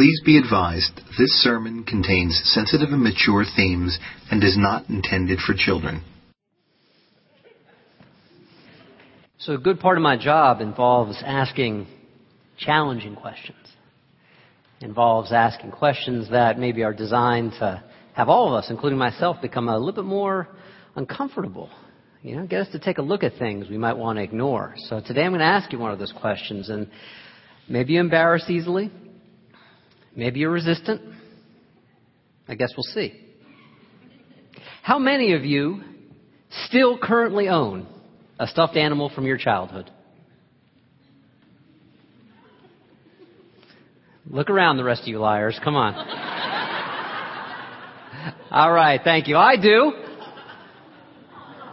Please be advised this sermon contains sensitive and mature themes and is not intended for children. So, a good part of my job involves asking challenging questions. Involves asking questions that maybe are designed to have all of us, including myself, become a little bit more uncomfortable. You know, get us to take a look at things we might want to ignore. So today I'm going to ask you one of those questions, and maybe you embarrass easily, maybe you're resistant. I guess we'll see. How many of you still currently own a stuffed animal from your childhood? Look around, the rest of you liars. Come on. All right, thank you. I do.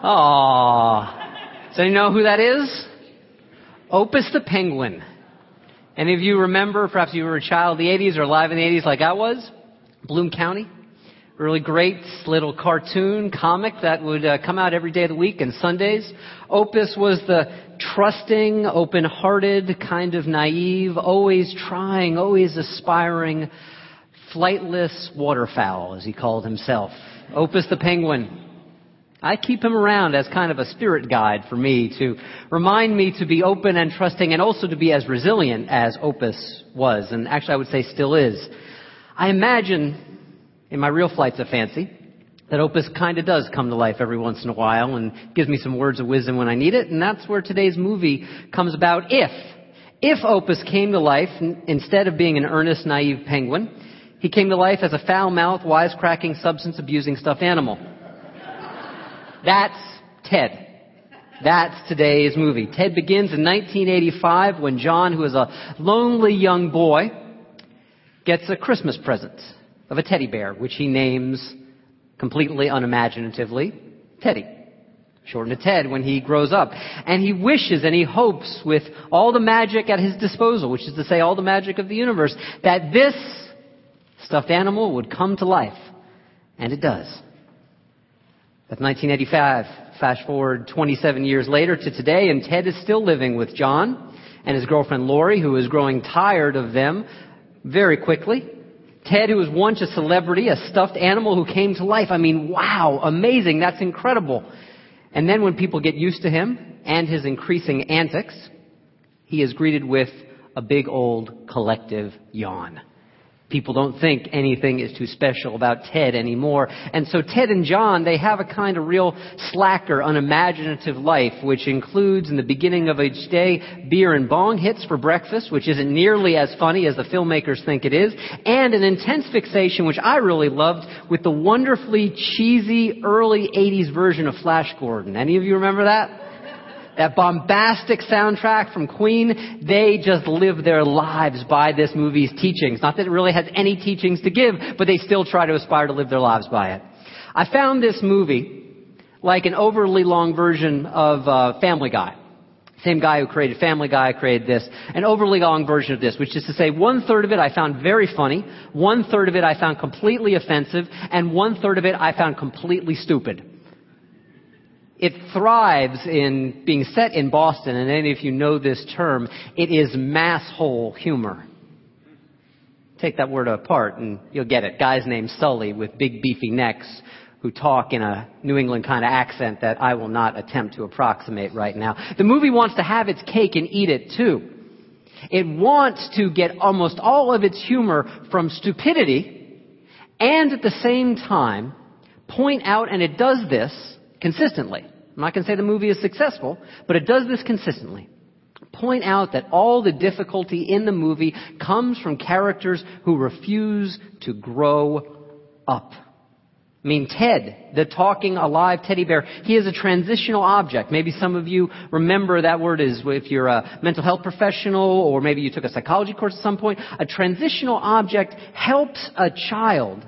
Aww. Does anyone know who that is? Opus the Penguin. Any of you remember, perhaps you were a child of the 80s or alive in the 80s like I was? Bloom County. Really great little cartoon comic that would uh, come out every day of the week and Sundays. Opus was the trusting, open-hearted, kind of naive, always trying, always aspiring, flightless waterfowl, as he called himself. Opus the Penguin. I keep him around as kind of a spirit guide for me to remind me to be open and trusting and also to be as resilient as Opus was, and actually I would say still is. I imagine, in my real flights of fancy, that Opus kind of does come to life every once in a while and gives me some words of wisdom when I need it, and that's where today's movie comes about if. If Opus came to life, instead of being an earnest, naive penguin, he came to life as a foul-mouthed, wisecracking, substance-abusing stuffed animal. That's Ted. That's today's movie. Ted begins in 1985 when John, who is a lonely young boy, gets a Christmas present of a teddy bear, which he names completely unimaginatively Teddy. Shortened to Ted when he grows up. And he wishes and he hopes with all the magic at his disposal, which is to say all the magic of the universe, that this stuffed animal would come to life. And it does. That's 1985. Fast forward 27 years later to today, and Ted is still living with John and his girlfriend Lori, who is growing tired of them very quickly. Ted, who was once a celebrity, a stuffed animal who came to life. I mean, wow, amazing, that's incredible. And then when people get used to him and his increasing antics, he is greeted with a big old collective yawn. People don't think anything is too special about Ted anymore. And so Ted and John, they have a kind of real slacker, unimaginative life, which includes in the beginning of each day beer and bong hits for breakfast, which isn't nearly as funny as the filmmakers think it is, and an intense fixation, which I really loved, with the wonderfully cheesy early 80s version of Flash Gordon. Any of you remember that? That bombastic soundtrack from Queen, they just live their lives by this movie's teachings. Not that it really has any teachings to give, but they still try to aspire to live their lives by it. I found this movie like an overly long version of uh, Family Guy. Same guy who created Family Guy created this. An overly long version of this, which is to say one third of it I found very funny, one third of it I found completely offensive, and one third of it I found completely stupid. It thrives in being set in Boston, and any of you know this term, it is mass hole humor. Take that word apart and you'll get it. Guys named Sully with big beefy necks who talk in a New England kind of accent that I will not attempt to approximate right now. The movie wants to have its cake and eat it too. It wants to get almost all of its humor from stupidity and at the same time point out, and it does this, consistently. I'm not going to say the movie is successful, but it does this consistently. Point out that all the difficulty in the movie comes from characters who refuse to grow up. I mean, Ted, the talking alive teddy bear, he is a transitional object. Maybe some of you remember that word is if you're a mental health professional or maybe you took a psychology course at some point. A transitional object helps a child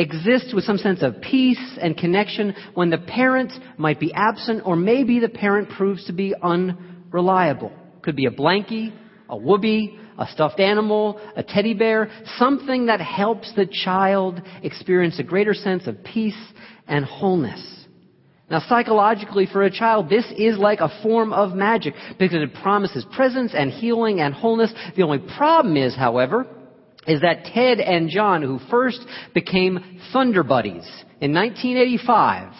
exists with some sense of peace and connection when the parent might be absent or maybe the parent proves to be unreliable. Could be a blankie, a whoopee, a stuffed animal, a teddy bear, something that helps the child experience a greater sense of peace and wholeness. Now psychologically for a child, this is like a form of magic because it promises presence and healing and wholeness. The only problem is, however, is that Ted and John, who first became Thunder Buddies in 1985,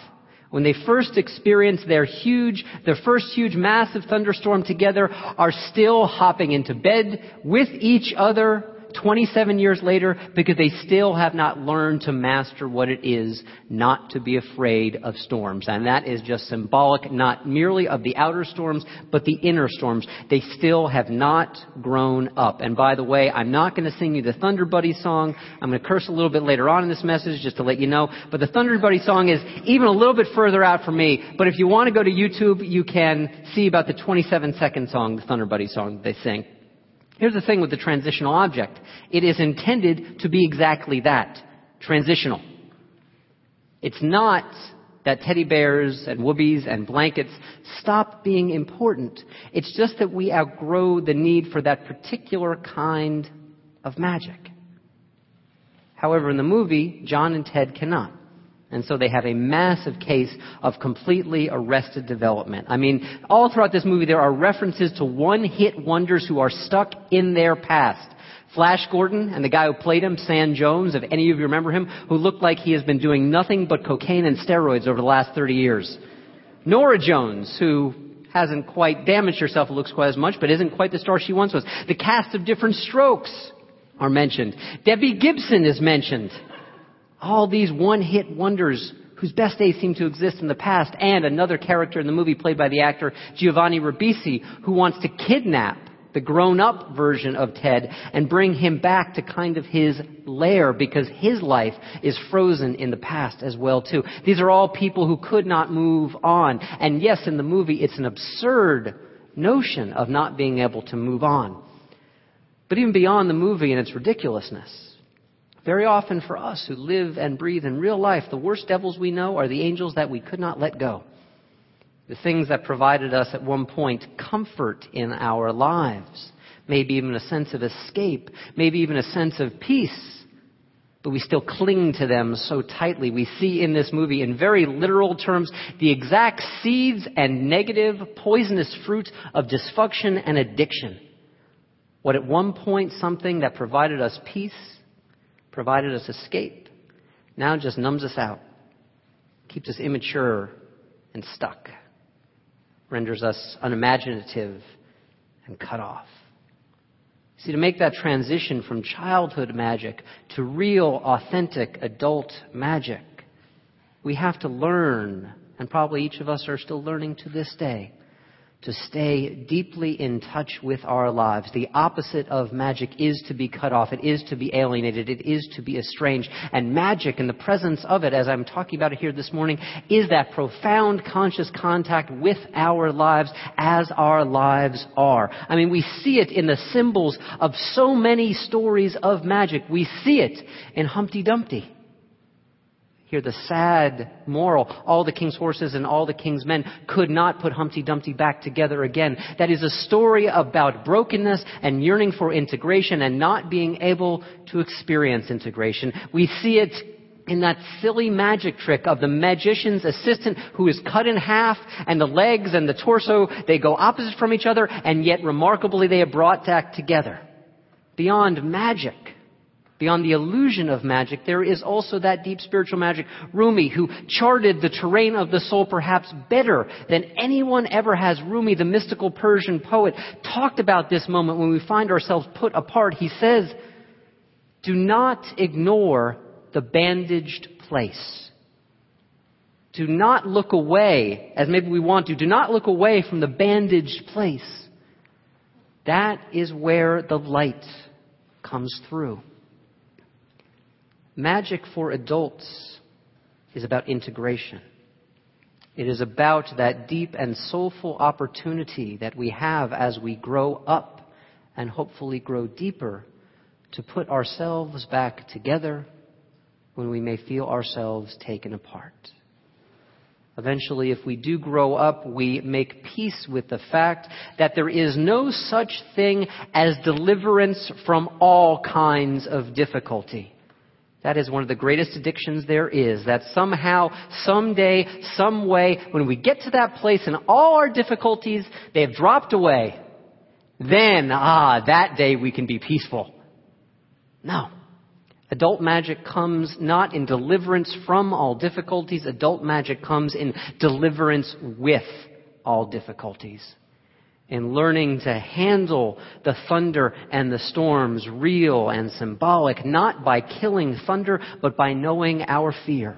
when they first experienced their huge, their first huge massive thunderstorm together, are still hopping into bed with each other 27 years later because they still have not learned to master what it is not to be afraid of storms. And that is just symbolic not merely of the outer storms, but the inner storms. They still have not grown up. And by the way, I'm not going to sing you the Thunder Buddy song. I'm going to curse a little bit later on in this message just to let you know. But the Thunder Buddy song is even a little bit further out for me. But if you want to go to YouTube, you can see about the 27 second song, the Thunder Buddy song they sing. Here's the thing with the transitional object. It is intended to be exactly that. Transitional. It's not that teddy bears and whoobies and blankets stop being important. It's just that we outgrow the need for that particular kind of magic. However, in the movie, John and Ted cannot. And so they have a massive case of completely arrested development. I mean, all throughout this movie there are references to one-hit wonders who are stuck in their past. Flash Gordon and the guy who played him, Sam Jones, if any of you remember him, who looked like he has been doing nothing but cocaine and steroids over the last 30 years. Norah Jones, who hasn't quite damaged herself, looks quite as much, but isn't quite the star she once was. The cast of different Strokes are mentioned. Debbie Gibson is mentioned all these one-hit wonders whose best days seem to exist in the past, and another character in the movie played by the actor Giovanni Ribisi, who wants to kidnap the grown-up version of Ted and bring him back to kind of his lair because his life is frozen in the past as well too. These are all people who could not move on. And yes, in the movie, it's an absurd notion of not being able to move on. But even beyond the movie and its ridiculousness, very often for us who live and breathe in real life, the worst devils we know are the angels that we could not let go. The things that provided us at one point comfort in our lives, maybe even a sense of escape, maybe even a sense of peace. But we still cling to them so tightly. We see in this movie, in very literal terms, the exact seeds and negative, poisonous fruit of dysfunction and addiction. What at one point something that provided us peace provided us escape, now just numbs us out, keeps us immature and stuck, renders us unimaginative and cut off. See, to make that transition from childhood magic to real, authentic adult magic, we have to learn, and probably each of us are still learning to this day, to stay deeply in touch with our lives. The opposite of magic is to be cut off. It is to be alienated. It is to be estranged. And magic and the presence of it, as I'm talking about it here this morning, is that profound conscious contact with our lives as our lives are. I mean, we see it in the symbols of so many stories of magic. We see it in Humpty Dumpty. Here, the sad moral. All the king's horses and all the king's men could not put Humpty Dumpty back together again. That is a story about brokenness and yearning for integration and not being able to experience integration. We see it in that silly magic trick of the magician's assistant who is cut in half and the legs and the torso, they go opposite from each other and yet remarkably they are brought back together. Beyond magic Beyond the illusion of magic, there is also that deep spiritual magic. Rumi, who charted the terrain of the soul perhaps better than anyone ever has. Rumi, the mystical Persian poet, talked about this moment when we find ourselves put apart. He says, do not ignore the bandaged place. Do not look away, as maybe we want to, do not look away from the bandaged place. That is where the light comes through. Magic for adults is about integration. It is about that deep and soulful opportunity that we have as we grow up and hopefully grow deeper to put ourselves back together when we may feel ourselves taken apart. Eventually, if we do grow up, we make peace with the fact that there is no such thing as deliverance from all kinds of difficulty. That is one of the greatest addictions there is. That somehow, someday, some way, when we get to that place and all our difficulties, they have dropped away, then, ah, that day we can be peaceful. No. Adult magic comes not in deliverance from all difficulties. Adult magic comes in deliverance with all difficulties. In learning to handle the thunder and the storms, real and symbolic, not by killing thunder, but by knowing our fear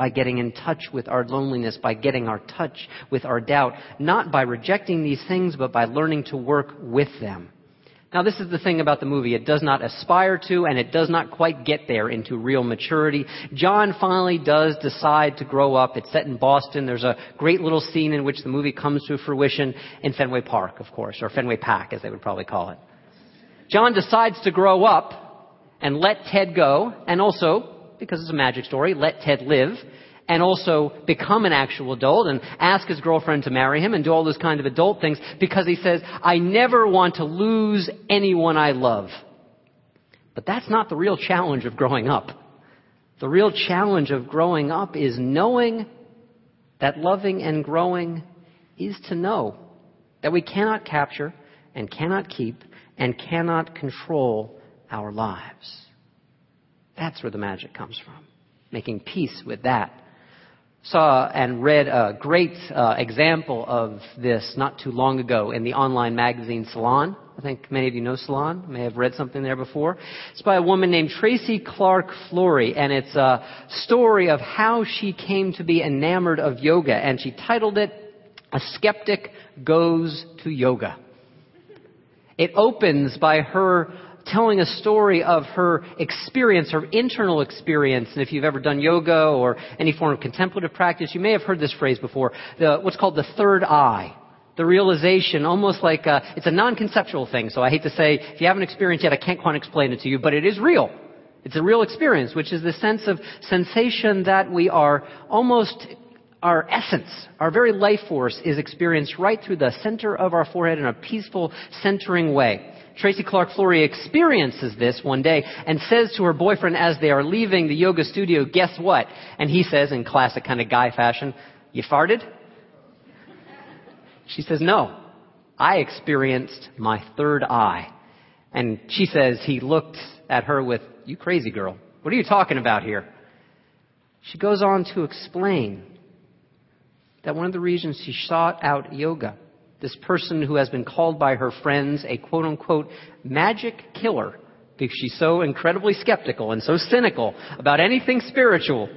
by getting in touch with our loneliness, by getting our touch with our doubt, not by rejecting these things, but by learning to work with them. Now this is the thing about the movie. It does not aspire to and it does not quite get there into real maturity. John finally does decide to grow up. It's set in Boston. There's a great little scene in which the movie comes to fruition in Fenway Park, of course, or Fenway Pack as they would probably call it. John decides to grow up and let Ted go and also because it's a magic story, let Ted live, and also become an actual adult and ask his girlfriend to marry him and do all those kind of adult things because he says, I never want to lose anyone I love. But that's not the real challenge of growing up. The real challenge of growing up is knowing that loving and growing is to know that we cannot capture and cannot keep and cannot control our lives. That's where the magic comes from. Making peace with that. Saw and read a great uh, example of this not too long ago in the online magazine Salon. I think many of you know Salon, may have read something there before. It's by a woman named Tracy Clark Flory, and it's a story of how she came to be enamored of yoga, and she titled it, A Skeptic Goes to Yoga. It opens by her telling a story of her experience, her internal experience. And if you've ever done yoga or any form of contemplative practice, you may have heard this phrase before, the, what's called the third eye. The realization, almost like a, it's a non-conceptual thing. So I hate to say, if you haven't experienced yet, I can't quite explain it to you, but it is real. It's a real experience, which is the sense of sensation that we are almost our essence, our very life force is experienced right through the center of our forehead in a peaceful, centering way. Tracy Clark Flory experiences this one day and says to her boyfriend as they are leaving the yoga studio, guess what? And he says in classic kind of guy fashion, you farted? She says, no. I experienced my third eye. And she says he looked at her with, you crazy girl. What are you talking about here? She goes on to explain that one of the reasons she sought out yoga this person who has been called by her friends a quote unquote magic killer because she's so incredibly skeptical and so cynical about anything spiritual.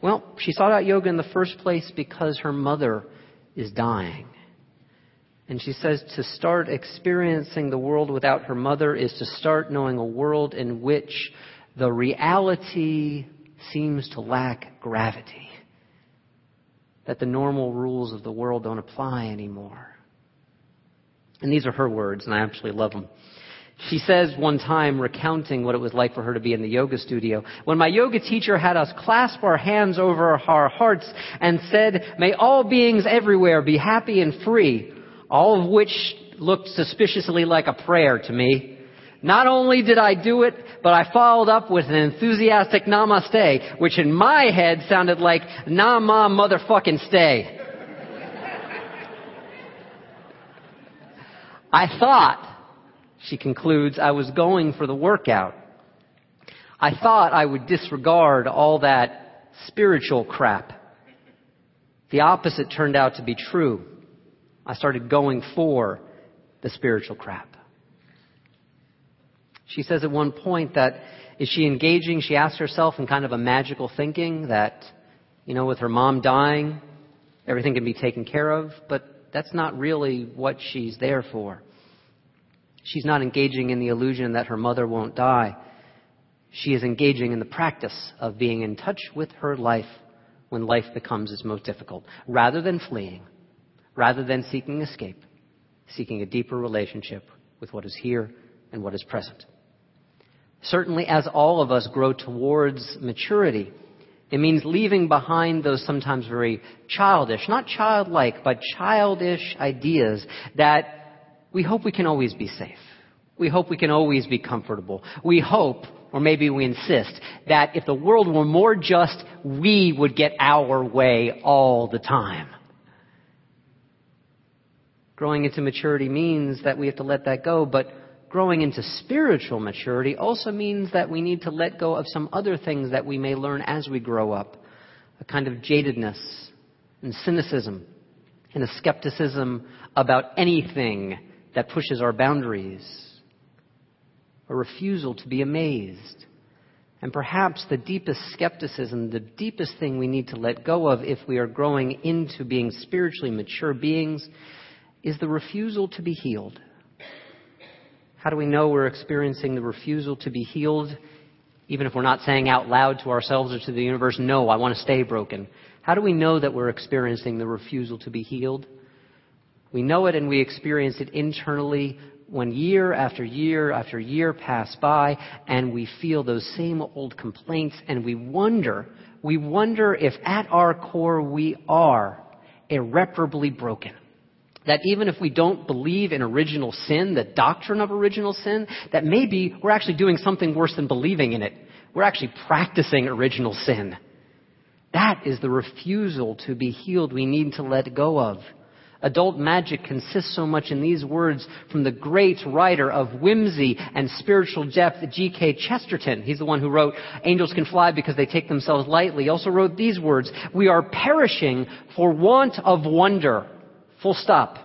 Well, she sought out yoga in the first place because her mother is dying. And she says to start experiencing the world without her mother is to start knowing a world in which the reality seems to lack gravity that the normal rules of the world don't apply anymore. And these are her words, and I absolutely love them. She says one time, recounting what it was like for her to be in the yoga studio, when my yoga teacher had us clasp our hands over our hearts and said, may all beings everywhere be happy and free, all of which looked suspiciously like a prayer to me. Not only did I do it, but I followed up with an enthusiastic namaste, which in my head sounded like, nah ma motherfucking stay. I thought, she concludes, I was going for the workout. I thought I would disregard all that spiritual crap. The opposite turned out to be true. I started going for the spiritual crap. She says at one point that is she engaging, she asks herself in kind of a magical thinking that, you know, with her mom dying, everything can be taken care of, but that's not really what she's there for. She's not engaging in the illusion that her mother won't die. She is engaging in the practice of being in touch with her life when life becomes its most difficult, rather than fleeing, rather than seeking escape, seeking a deeper relationship with what is here and what is present. Certainly, as all of us grow towards maturity, it means leaving behind those sometimes very childish, not childlike, but childish ideas that we hope we can always be safe. We hope we can always be comfortable. We hope, or maybe we insist, that if the world were more just, we would get our way all the time. Growing into maturity means that we have to let that go, but growing into spiritual maturity also means that we need to let go of some other things that we may learn as we grow up. A kind of jadedness and cynicism and a skepticism about anything that pushes our boundaries. A refusal to be amazed. And perhaps the deepest skepticism, the deepest thing we need to let go of if we are growing into being spiritually mature beings, is the refusal to be healed. How do we know we're experiencing the refusal to be healed, even if we're not saying out loud to ourselves or to the universe, no, I want to stay broken? How do we know that we're experiencing the refusal to be healed? We know it and we experience it internally when year after year after year pass by and we feel those same old complaints and we wonder, we wonder if at our core we are irreparably broken that even if we don't believe in original sin, the doctrine of original sin, that maybe we're actually doing something worse than believing in it. We're actually practicing original sin. That is the refusal to be healed we need to let go of. Adult magic consists so much in these words from the great writer of whimsy and spiritual depth, G.K. Chesterton. He's the one who wrote Angels Can Fly Because They Take Themselves Lightly. He also wrote these words, We are perishing for want of wonder. Full stop.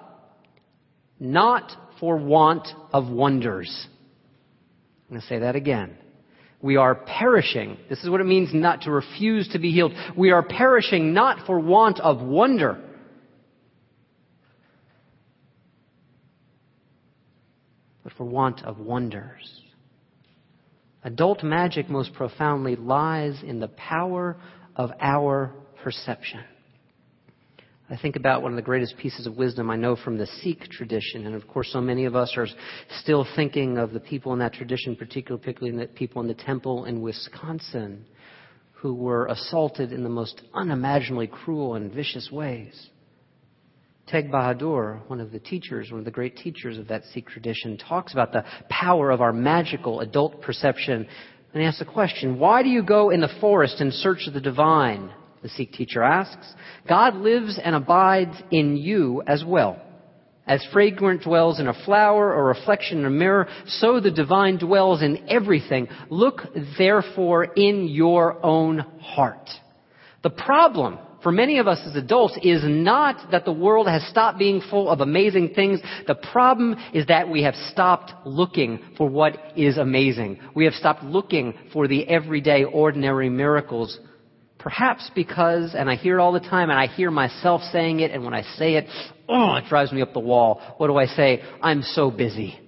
Not for want of wonders. I'm going to say that again. We are perishing. This is what it means not to refuse to be healed. We are perishing not for want of wonder. But for want of wonders. Adult magic most profoundly lies in the power of our perception. I think about one of the greatest pieces of wisdom I know from the Sikh tradition. And of course, so many of us are still thinking of the people in that tradition, particularly the people in the temple in Wisconsin who were assaulted in the most unimaginably cruel and vicious ways. Tegh Bahadur, one of the teachers, one of the great teachers of that Sikh tradition, talks about the power of our magical adult perception. And he asks the question, why do you go in the forest in search of the divine? The Sikh teacher asks. God lives and abides in you as well. As fragrance dwells in a flower or reflection in a mirror, so the divine dwells in everything. Look therefore in your own heart. The problem for many of us as adults is not that the world has stopped being full of amazing things. The problem is that we have stopped looking for what is amazing. We have stopped looking for the everyday, ordinary miracles Perhaps because, and I hear it all the time, and I hear myself saying it, and when I say it, oh, it drives me up the wall. What do I say? I'm so busy.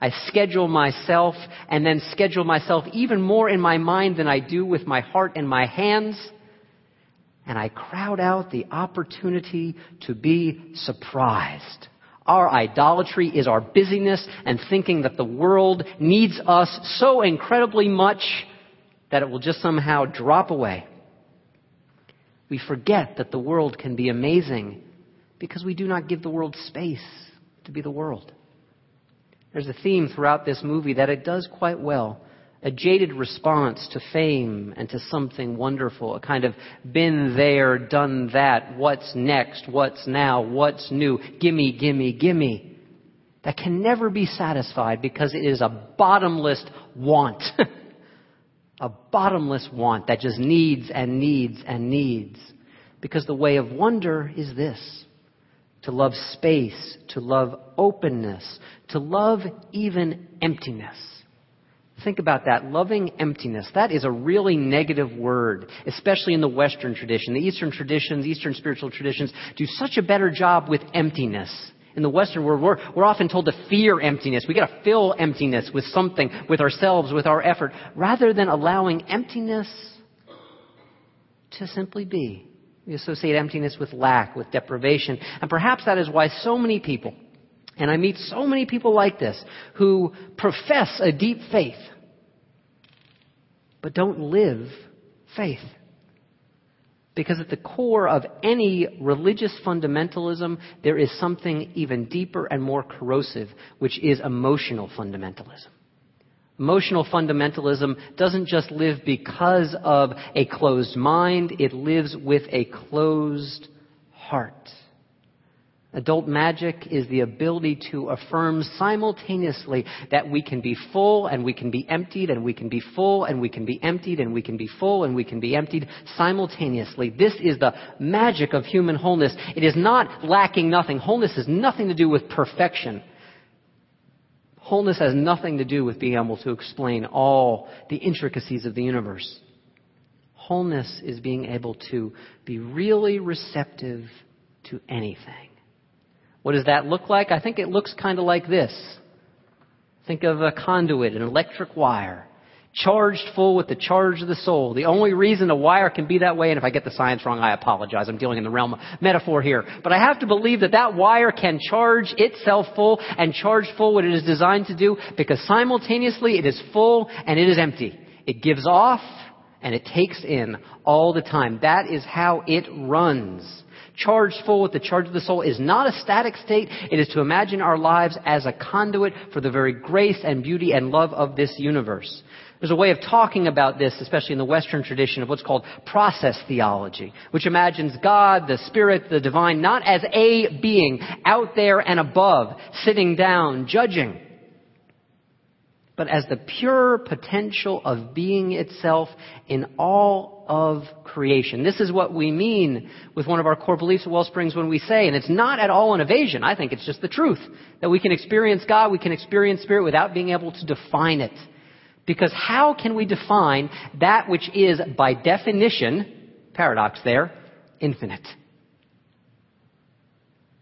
I schedule myself and then schedule myself even more in my mind than I do with my heart and my hands. And I crowd out the opportunity to be surprised. Our idolatry is our busyness and thinking that the world needs us so incredibly much that it will just somehow drop away. We forget that the world can be amazing because we do not give the world space to be the world. There's a theme throughout this movie that it does quite well. A jaded response to fame and to something wonderful. A kind of been there, done that. What's next? What's now? What's new? Gimme, gimme, gimme. That can never be satisfied because it is a bottomless want. a bottomless want that just needs and needs and needs. Because the way of wonder is this to love space, to love openness, to love even emptiness. Think about that. Loving emptiness. That is a really negative word, especially in the Western tradition. The Eastern traditions, Eastern spiritual traditions do such a better job with emptiness in the Western world, we're, we're often told to fear emptiness. We gotta fill emptiness with something, with ourselves, with our effort, rather than allowing emptiness to simply be. We associate emptiness with lack, with deprivation. And perhaps that is why so many people, and I meet so many people like this, who profess a deep faith, but don't live faith. Because at the core of any religious fundamentalism, there is something even deeper and more corrosive, which is emotional fundamentalism. Emotional fundamentalism doesn't just live because of a closed mind, it lives with a closed heart. Adult magic is the ability to affirm simultaneously that we can be full and we can be emptied and we can be full and we can be emptied and we can be full and we can be emptied simultaneously. This is the magic of human wholeness. It is not lacking nothing. Wholeness has nothing to do with perfection. Wholeness has nothing to do with being able to explain all the intricacies of the universe. Wholeness is being able to be really receptive to anything. What does that look like? I think it looks kind of like this. Think of a conduit, an electric wire, charged full with the charge of the soul. The only reason a wire can be that way, and if I get the science wrong, I apologize. I'm dealing in the realm of metaphor here. But I have to believe that that wire can charge itself full and charge full what it is designed to do because simultaneously it is full and it is empty. It gives off and it takes in all the time. That is how it runs charged full with the charge of the soul is not a static state. It is to imagine our lives as a conduit for the very grace and beauty and love of this universe. There's a way of talking about this, especially in the Western tradition, of what's called process theology, which imagines God, the Spirit, the divine, not as a being out there and above, sitting down, judging, but as the pure potential of being itself in all of creation. This is what we mean with one of our core beliefs at Wellsprings when we say, and it's not at all an evasion, I think it's just the truth, that we can experience God, we can experience Spirit without being able to define it. Because how can we define that which is, by definition, paradox there, infinite?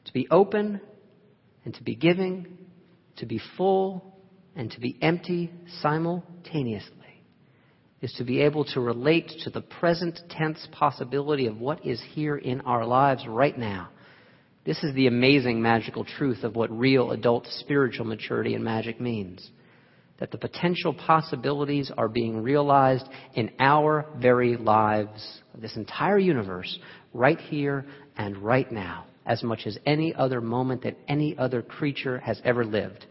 To be open and to be giving, to be full and to be empty simultaneously is to be able to relate to the present tense possibility of what is here in our lives right now. This is the amazing magical truth of what real adult spiritual maturity and magic means. That the potential possibilities are being realized in our very lives, this entire universe, right here and right now, as much as any other moment that any other creature has ever lived.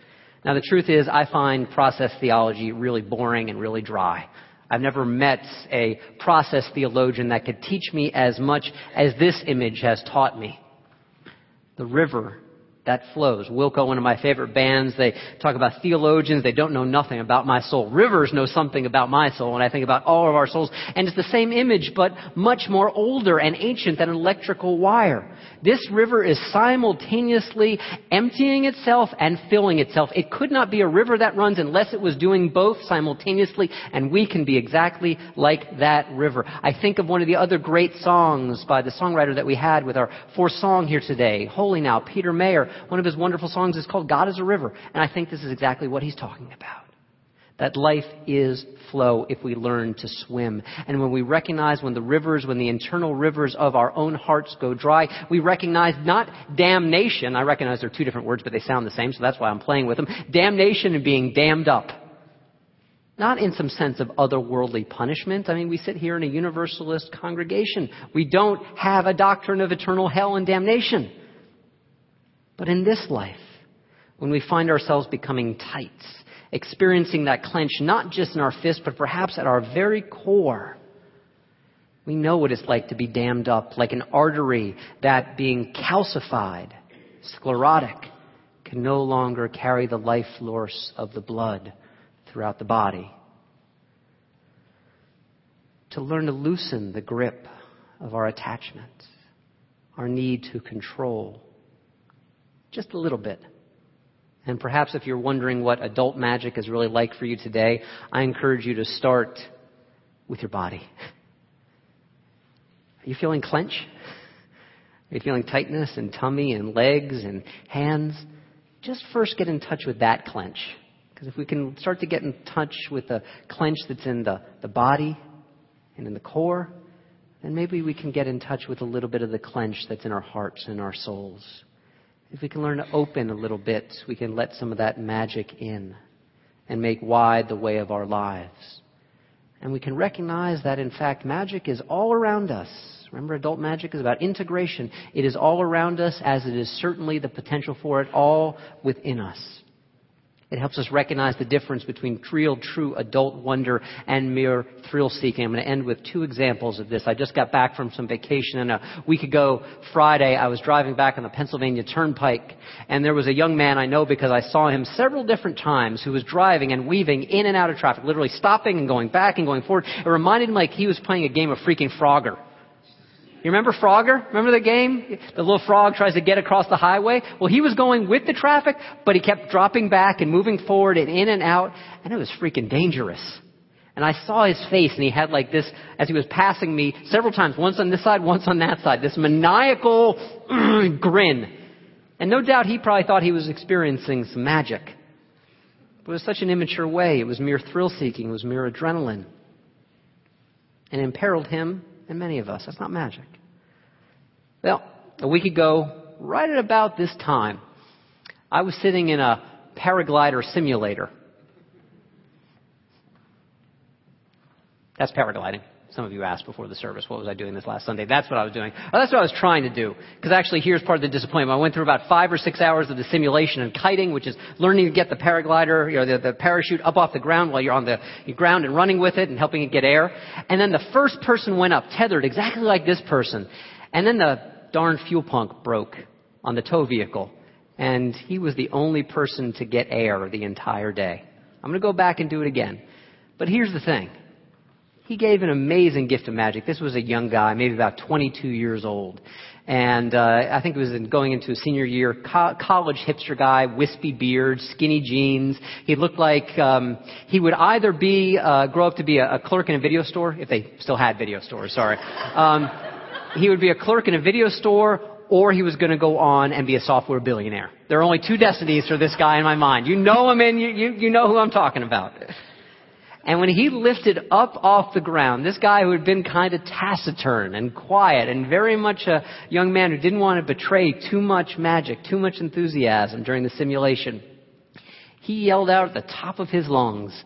Now, the truth is, I find process theology really boring and really dry. I've never met a process theologian that could teach me as much as this image has taught me. The river that flows. Wilco, one of my favorite bands, they talk about theologians. They don't know nothing about my soul. Rivers know something about my soul, and I think about all of our souls. And it's the same image, but much more older and ancient than an electrical wire. This river is simultaneously emptying itself and filling itself. It could not be a river that runs unless it was doing both simultaneously, and we can be exactly like that river. I think of one of the other great songs by the songwriter that we had with our fourth song here today, Holy Now, Peter Mayer. One of his wonderful songs is called God is a River. And I think this is exactly what he's talking about. That life is flow if we learn to swim. And when we recognize when the rivers, when the internal rivers of our own hearts go dry, we recognize not damnation. I recognize they're two different words, but they sound the same, so that's why I'm playing with them. Damnation and being damned up. Not in some sense of otherworldly punishment. I mean, we sit here in a universalist congregation. We don't have a doctrine of eternal hell and damnation. But in this life, when we find ourselves becoming tight, experiencing that clench not just in our fist, but perhaps at our very core, we know what it's like to be dammed up, like an artery that being calcified, sclerotic, can no longer carry the life force of the blood throughout the body. To learn to loosen the grip of our attachment, our need to control, just a little bit. And perhaps if you're wondering what adult magic is really like for you today, I encourage you to start with your body. Are you feeling clench? Are you feeling tightness and tummy and legs and hands? Just first get in touch with that clench. Because if we can start to get in touch with the clench that's in the, the body and in the core, then maybe we can get in touch with a little bit of the clench that's in our hearts and our souls. If we can learn to open a little bit, we can let some of that magic in and make wide the way of our lives. And we can recognize that, in fact, magic is all around us. Remember, adult magic is about integration. It is all around us, as it is certainly the potential for it all within us. It helps us recognize the difference between real, true adult wonder and mere thrill seeking. I'm going to end with two examples of this. I just got back from some vacation and a week ago, Friday, I was driving back on the Pennsylvania Turnpike and there was a young man I know because I saw him several different times who was driving and weaving in and out of traffic, literally stopping and going back and going forward. It reminded me like he was playing a game of freaking Frogger. You remember Frogger? Remember the game? The little frog tries to get across the highway. Well, he was going with the traffic, but he kept dropping back and moving forward and in and out, and it was freaking dangerous. And I saw his face, and he had like this, as he was passing me several times, once on this side, once on that side, this maniacal grin. And no doubt he probably thought he was experiencing some magic. But it was such an immature way. It was mere thrill seeking. It was mere adrenaline. And imperiled him and many of us. That's not magic. Well, a week ago, right at about this time, I was sitting in a paraglider simulator. That's paragliding. Some of you asked before the service, what was I doing this last Sunday? That's what I was doing. Oh, that's what I was trying to do. Because actually, here's part of the disappointment. I went through about five or six hours of the simulation and kiting, which is learning to get the paraglider, you know, the, the parachute up off the ground while you're on the ground and running with it and helping it get air. And then the first person went up, tethered exactly like this person. And then the darn fuel pump broke on the tow vehicle. And he was the only person to get air the entire day. I'm going to go back and do it again. But here's the thing he gave an amazing gift of magic. This was a young guy, maybe about 22 years old. And uh, I think it was in going into his senior year, co- college hipster guy, wispy beard, skinny jeans. He looked like um, he would either be uh, grow up to be a, a clerk in a video store, if they still had video stores. Sorry, um, he would be a clerk in a video store, or he was going to go on and be a software billionaire. There are only two destinies for this guy in my mind. You know him, and you you, you know who I'm talking about. And when he lifted up off the ground, this guy who had been kind of taciturn and quiet and very much a young man who didn't want to betray too much magic, too much enthusiasm during the simulation, he yelled out at the top of his lungs,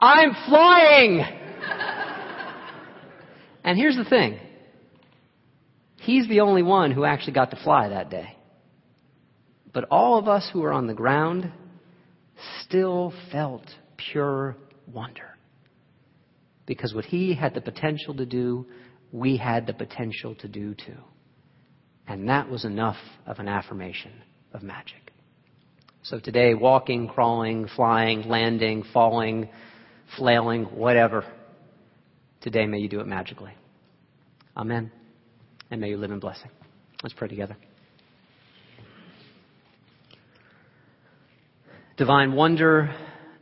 I'm flying! and here's the thing. He's the only one who actually got to fly that day. But all of us who were on the ground still felt pure wonder. Because what he had the potential to do, we had the potential to do too. And that was enough of an affirmation of magic. So today, walking, crawling, flying, landing, falling, flailing, whatever, today may you do it magically. Amen. And may you live in blessing. Let's pray together. Divine wonder,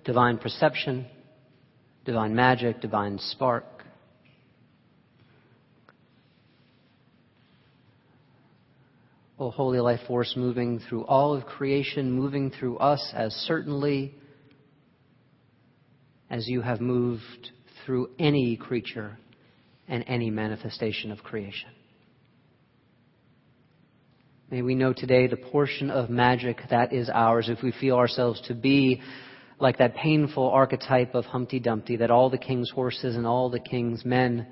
divine perception, divine magic, divine spark. O holy life force moving through all of creation, moving through us as certainly as you have moved through any creature and any manifestation of creation. May we know today the portion of magic that is ours if we feel ourselves to be like that painful archetype of Humpty Dumpty, that all the king's horses and all the king's men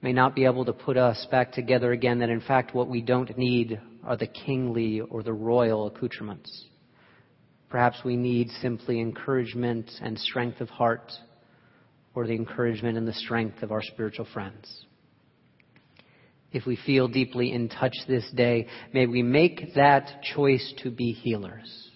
may not be able to put us back together again, that in fact what we don't need are the kingly or the royal accoutrements. Perhaps we need simply encouragement and strength of heart, or the encouragement and the strength of our spiritual friends. If we feel deeply in touch this day, may we make that choice to be healers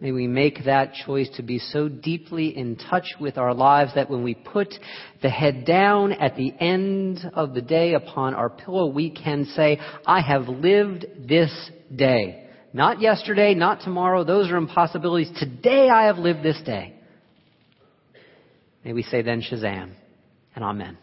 May we make that choice to be so deeply in touch with our lives that when we put the head down at the end of the day upon our pillow, we can say, I have lived this day. Not yesterday, not tomorrow. Those are impossibilities. Today I have lived this day. May we say then Shazam and Amen.